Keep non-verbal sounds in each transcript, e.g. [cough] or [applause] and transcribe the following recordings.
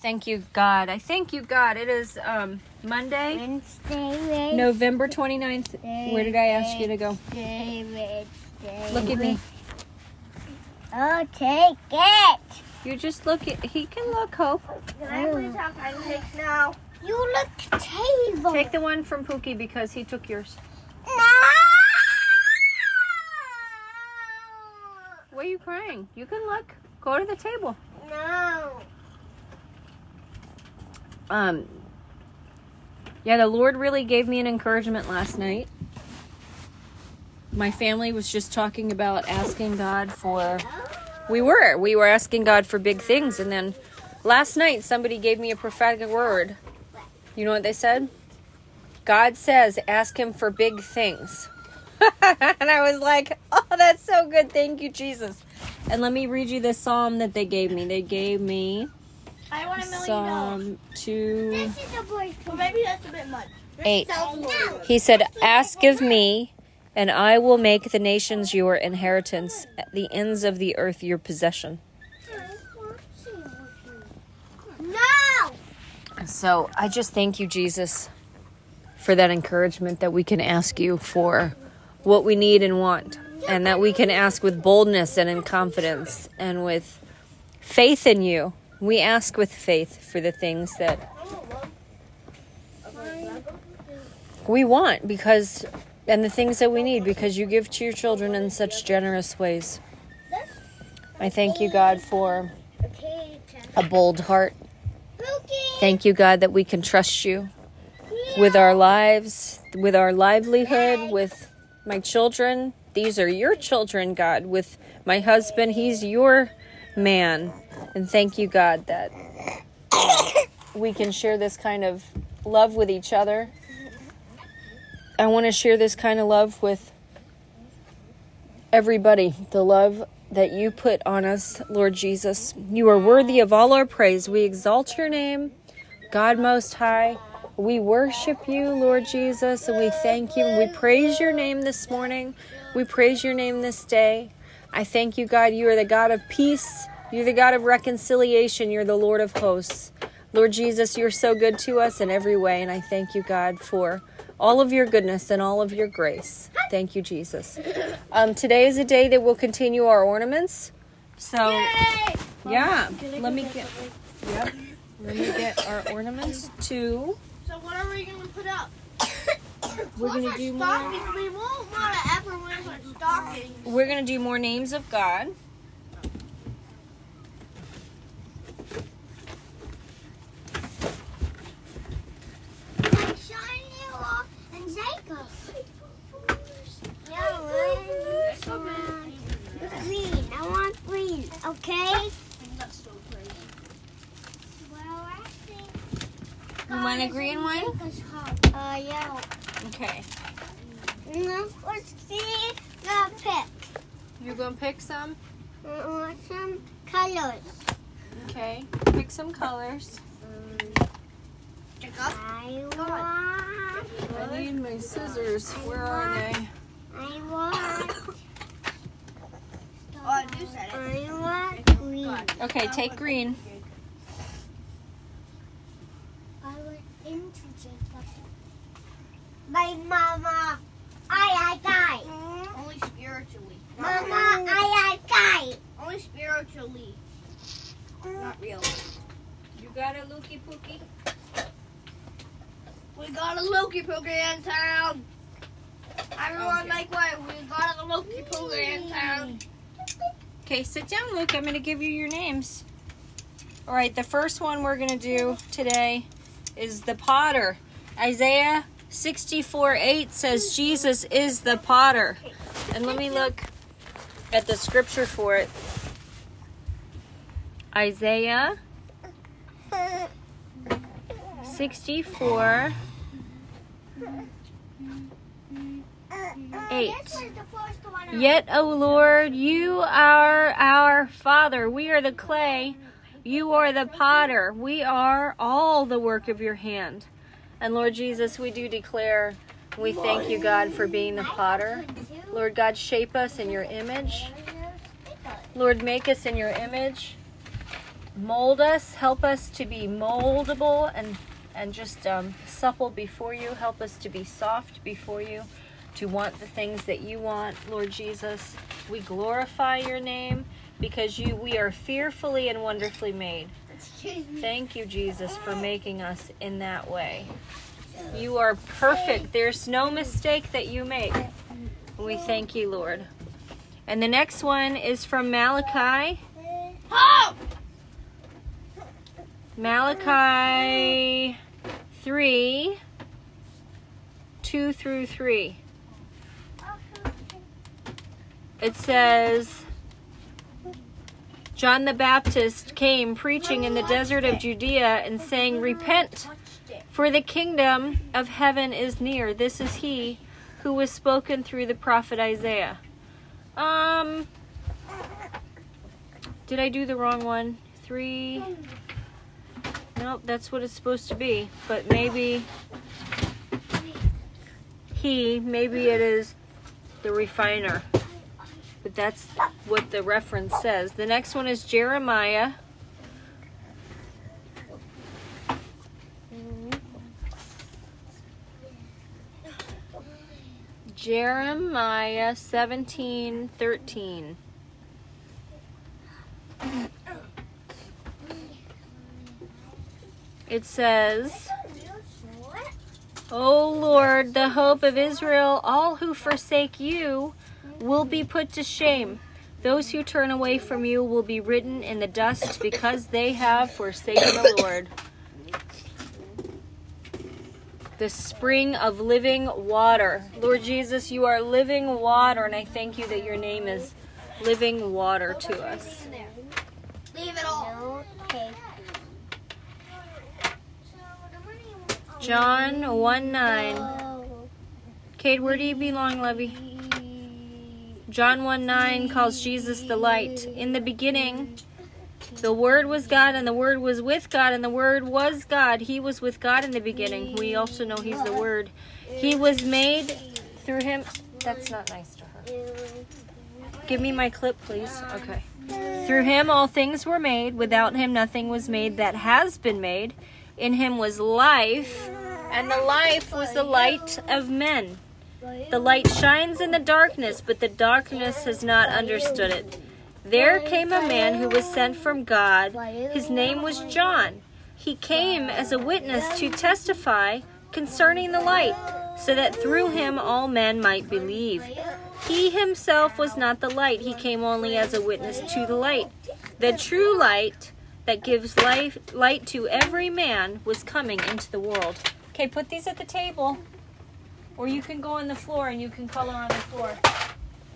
Thank you, God. I thank you, God. It is um, Monday, Wednesday, November 29th. Where did I ask you to go? Wednesday, Wednesday. Look at me. Oh, take it. You just look at. He can look, Hope. Can I please have pancakes now? You look table. Take the one from Pookie because he took yours. No. Why are you crying? You can look. Go to the table. No. Um. Yeah, the Lord really gave me an encouragement last night. My family was just talking about asking God for. We were. We were asking God for big things. And then last night, somebody gave me a prophetic word. You know what they said? God says, ask Him for big things. [laughs] and I was like, oh, that's so good. Thank you, Jesus. And let me read you the psalm that they gave me. They gave me I want a million dollars. Psalm 2. This is a boy. Well, maybe that's a bit much. Eight. He said, Ask of me, and I will make the nations your inheritance, the ends of the earth your possession. No. So I just thank you, Jesus, for that encouragement that we can ask you for what we need and want, and that we can ask with boldness and in confidence and with faith in you. We ask with faith for the things that we want because and the things that we need because you give to your children in such generous ways. I thank you, God, for a bold heart. Thank you, God, that we can trust you with our lives, with our livelihood, with my children. These are your children, God. With my husband, he's your man. And thank you, God, that we can share this kind of love with each other. I want to share this kind of love with everybody. The love that you put on us, Lord Jesus. You are worthy of all our praise. We exalt your name, God Most High. We worship you, Lord Jesus, and we thank you. We praise your name this morning. We praise your name this day. I thank you, God. You are the God of peace. You're the God of reconciliation. You're the Lord of hosts. Lord Jesus, you're so good to us in every way, and I thank you, God, for all of your goodness and all of your grace. Thank you, Jesus. Um, today is a day that we'll continue our ornaments. So, yeah, let me get. Yep, let me get our ornaments too. So what are we gonna put up? We're gonna do more. We won't want to ever wear stockings. We're gonna do more names of God. Shiny off and Jacob. No, green. I want green. Okay. That's so crazy. Well, I think. You want a green one? Uh, yeah. Okay. No, let's see the pick. You're gonna pick some. I want some colors. Okay. Pick some colors. Jacob. I want. I need my scissors. Where are they? I want. Oh, you said it. I want green. Okay, take green. I went into Jacob. My mama. I I die. Hmm? Only spiritually. Not Mama, really. I I die. Only spiritually. Not real. Hmm. You got a looky pookie? We got a Loki Pookie in town. Everyone Okay. make way. We got a Loki Pookie in town. Okay, sit down, Luke. I'm gonna give you your names. All right, the first one we're gonna do today is the potter. Isaiah 64 8 says Jesus is the potter. And let me look at the scripture for it. Isaiah 64 8. This was the first one. I- Yet, O Lord, you are our Father. We are the clay. You are the potter. We are all the work of your hand. And Lord Jesus, we do declare, we thank you, God, for being the potter. Lord God, shape us in your image. Lord, make us in your image. mold us. Help us to be moldable and and just um, supple before you. Help us to be soft before you, to want the things that you want, Lord Jesus. We glorify your name because you we are fearfully and wonderfully made. Thank you, Jesus, for making us in that way. You are perfect. There's no mistake that you make. We thank you, Lord. And the next one is from Malachi. Malachi 3 2 through 3. It says John the Baptist came preaching in the desert of Judea and saying, Repent, for the kingdom of heaven is near. This is he who was spoken through the prophet Isaiah. Um, did I do the wrong one? Three. Nope, that's what it's supposed to be. But maybe he, maybe it is the refiner. But that's what the reference says. The next one is Jeremiah. Jeremiah 17 13. It says, O Lord, the hope of Israel, all who forsake you will be put to shame. Those who turn away from you will be written in the dust because they have forsaken the Lord. The spring of living water. Lord Jesus, you are living water, and I thank you that your name is living water to us. Leave it all. John 1 9. Kate, where do you belong, Lovey? John 1 9 calls Jesus the light. In the beginning, the Word was God, and the Word was with God, and the Word was God. He was with God in the beginning. We also know He's the Word. He was made through Him. That's not nice to her. Give me my clip, please. Okay. Through Him all things were made. Without Him nothing was made that has been made. In Him was life, and the life was the light of men. The light shines in the darkness, but the darkness has not understood it. There came a man who was sent from God. His name was John. He came as a witness to testify concerning the light, so that through him all men might believe. He himself was not the light, he came only as a witness to the light. The true light that gives life, light to every man was coming into the world. Okay, put these at the table. Or you can go on the floor and you can color on the floor.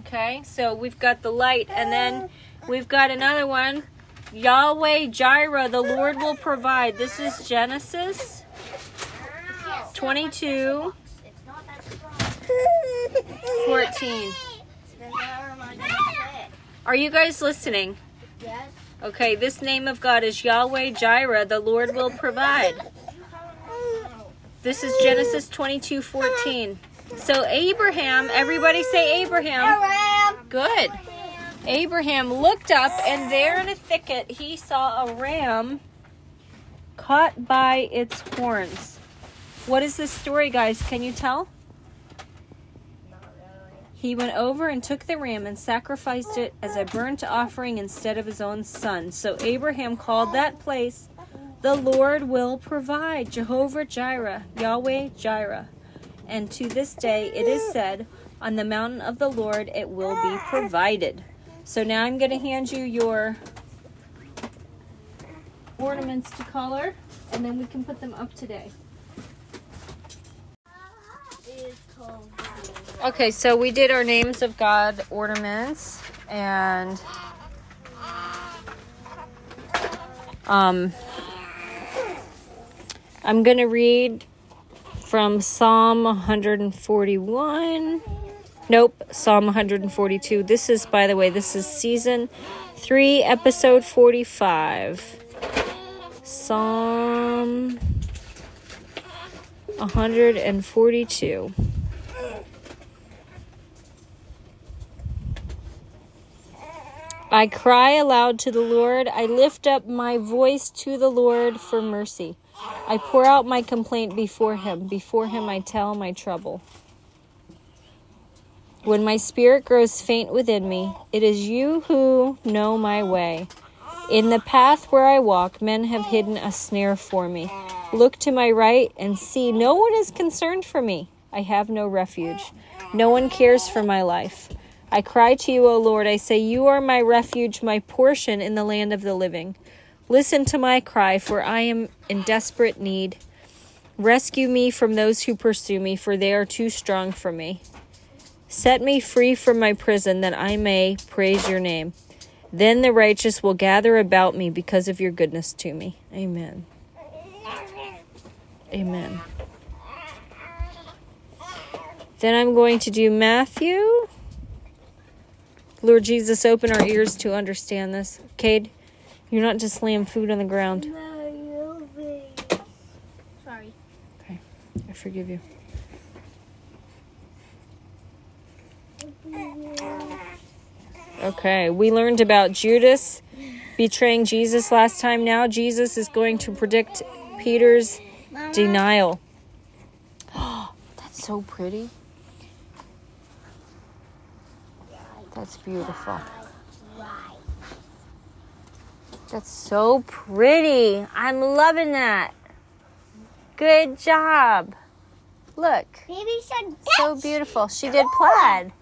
Okay, so we've got the light, and then we've got another one. Yahweh Jireh, the Lord will provide. This is Genesis 22 14. Are you guys listening? Yes. Okay, this name of God is Yahweh Jireh, the Lord will provide. This is Genesis 22 14. So, Abraham, everybody say Abraham. Good. Abraham looked up, and there in a thicket, he saw a ram caught by its horns. What is this story, guys? Can you tell? He went over and took the ram and sacrificed it as a burnt offering instead of his own son. So Abraham called that place, The Lord will provide, Jehovah Jireh, Yahweh Jireh. And to this day it is said, On the mountain of the Lord it will be provided. So now I'm going to hand you your ornaments to color, and then we can put them up today. Okay, so we did our names of God ornaments, and um, I'm going to read from Psalm 141. Nope, Psalm 142. This is, by the way, this is season 3, episode 45. Psalm 142. I cry aloud to the Lord. I lift up my voice to the Lord for mercy. I pour out my complaint before him. Before him I tell my trouble. When my spirit grows faint within me, it is you who know my way. In the path where I walk, men have hidden a snare for me. Look to my right and see, no one is concerned for me. I have no refuge. No one cares for my life. I cry to you, O Lord. I say, You are my refuge, my portion in the land of the living. Listen to my cry, for I am in desperate need. Rescue me from those who pursue me, for they are too strong for me. Set me free from my prison, that I may praise your name. Then the righteous will gather about me because of your goodness to me. Amen. Amen. Then I'm going to do Matthew. Lord Jesus, open our ears to understand this. Cade, you're not to slam food on the ground. No, Sorry. Okay, I forgive you. Okay, we learned about Judas betraying Jesus last time. Now Jesus is going to predict Peter's denial. Oh, [gasps] That's so pretty. That's beautiful. That's so pretty. I'm loving that. Good job. Look, Baby said so beautiful. She did plaid,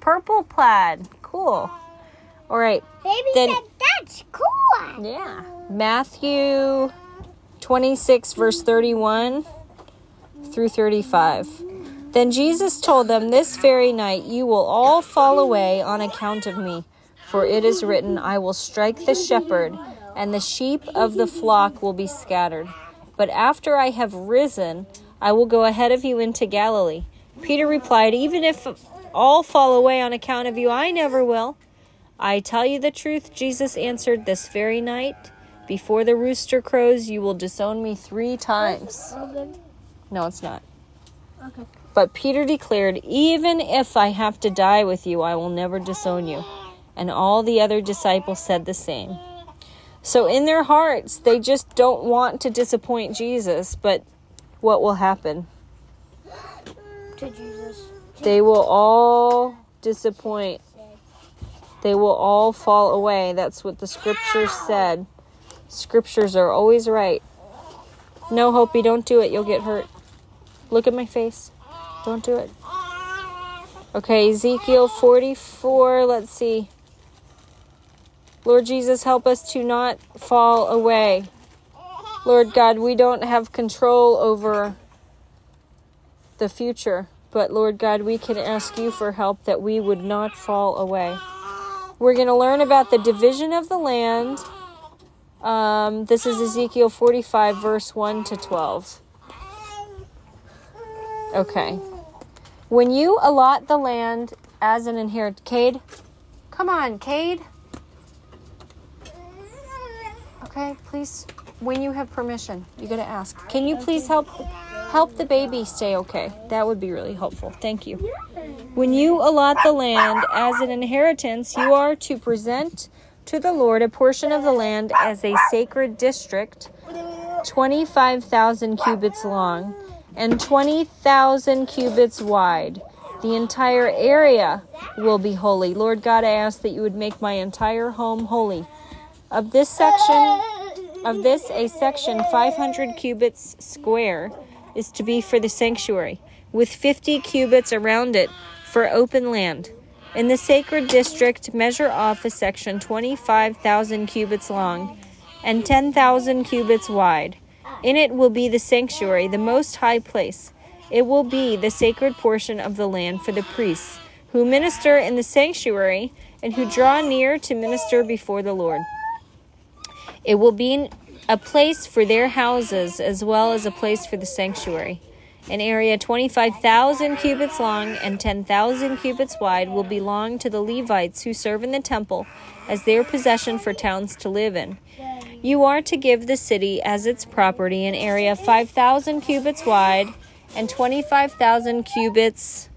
purple plaid. Cool. All right. Baby Then- said that's cool. Yeah. Matthew 26, verse 31 through 35. Then Jesus told them, This very night you will all fall away on account of me. For it is written, I will strike the shepherd, and the sheep of the flock will be scattered. But after I have risen, I will go ahead of you into Galilee. Peter replied, Even if all fall away on account of you, I never will. I tell you the truth, Jesus answered, this very night, before the rooster crows, you will disown me three times. No, it's not. Okay. But Peter declared, Even if I have to die with you, I will never disown you. And all the other disciples said the same. So in their hearts, they just don't want to disappoint Jesus, but what will happen? To Jesus. They will all disappoint. They will all fall away. That's what the scriptures said. Scriptures are always right. No, Hopi, don't do it. You'll get hurt. Look at my face. Don't do it. Okay, Ezekiel 44. Let's see. Lord Jesus, help us to not fall away. Lord God, we don't have control over the future, but Lord God, we can ask you for help that we would not fall away. We're going to learn about the division of the land. Um, this is Ezekiel 45, verse 1 to 12. Okay. When you allot the land as an inheritance, Cade, come on, Cade. Okay, please. When you have permission, you got to ask. Can you please help help the baby stay okay? That would be really helpful. Thank you. When you allot the land as an inheritance, you are to present to the Lord a portion of the land as a sacred district, 25,000 cubits long and 20,000 cubits wide. The entire area will be holy. Lord God, I ask that you would make my entire home holy. Of this section, of this, a section 500 cubits square is to be for the sanctuary, with 50 cubits around it for open land. In the sacred district, measure off a section 25,000 cubits long and 10,000 cubits wide. In it will be the sanctuary, the most high place. It will be the sacred portion of the land for the priests who minister in the sanctuary and who draw near to minister before the Lord. It will be a place for their houses as well as a place for the sanctuary. An area 25,000 cubits long and 10,000 cubits wide will belong to the Levites who serve in the temple as their possession for towns to live in. You are to give the city as its property an area 5,000 cubits wide and 25,000 cubits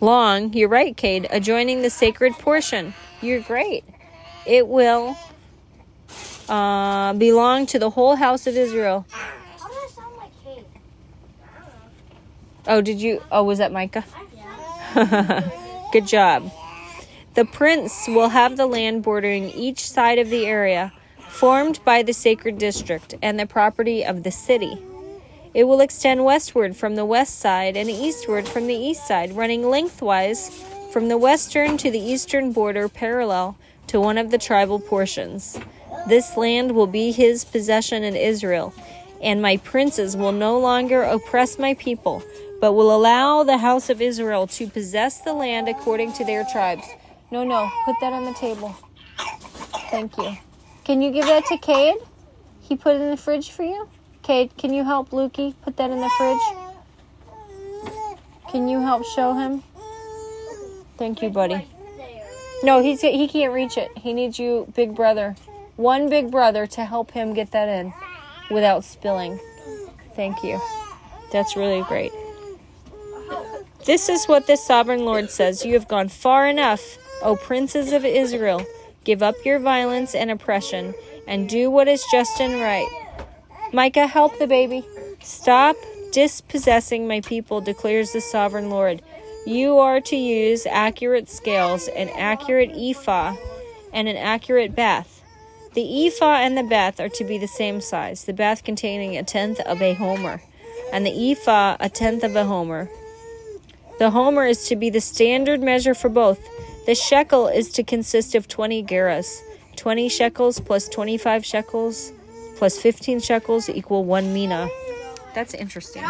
long. You're right, Cade. Adjoining the sacred portion. You're great. It will uh, belong to the whole house of Israel. How does that sound like Kate? Oh, did you? Oh, was that Micah? [laughs] Good job. The prince will have the land bordering each side of the area formed by the sacred district and the property of the city. It will extend westward from the west side and eastward from the east side, running lengthwise from the western to the eastern border parallel to one of the tribal portions. This land will be his possession in Israel, and my princes will no longer oppress my people, but will allow the house of Israel to possess the land according to their tribes. No, no, put that on the table. Thank you. Can you give that to Cade? He put it in the fridge for you? Cade, can you help Lukey put that in the fridge? Can you help show him? Thank you, buddy. No, he's he can't reach it. He needs you, big brother. One big brother to help him get that in without spilling. Thank you. That's really great. This is what the sovereign Lord says You have gone far enough, O princes of Israel. Give up your violence and oppression, and do what is just and right. Micah, help the baby. Stop dispossessing my people, declares the sovereign Lord. You are to use accurate scales, an accurate ephah, and an accurate bath. The ephah and the bath are to be the same size, the bath containing a tenth of a homer, and the ephah a tenth of a homer. The homer is to be the standard measure for both. The shekel is to consist of 20 gerahs. 20 shekels plus 25 shekels plus 15 shekels equal 1 mina. That's interesting.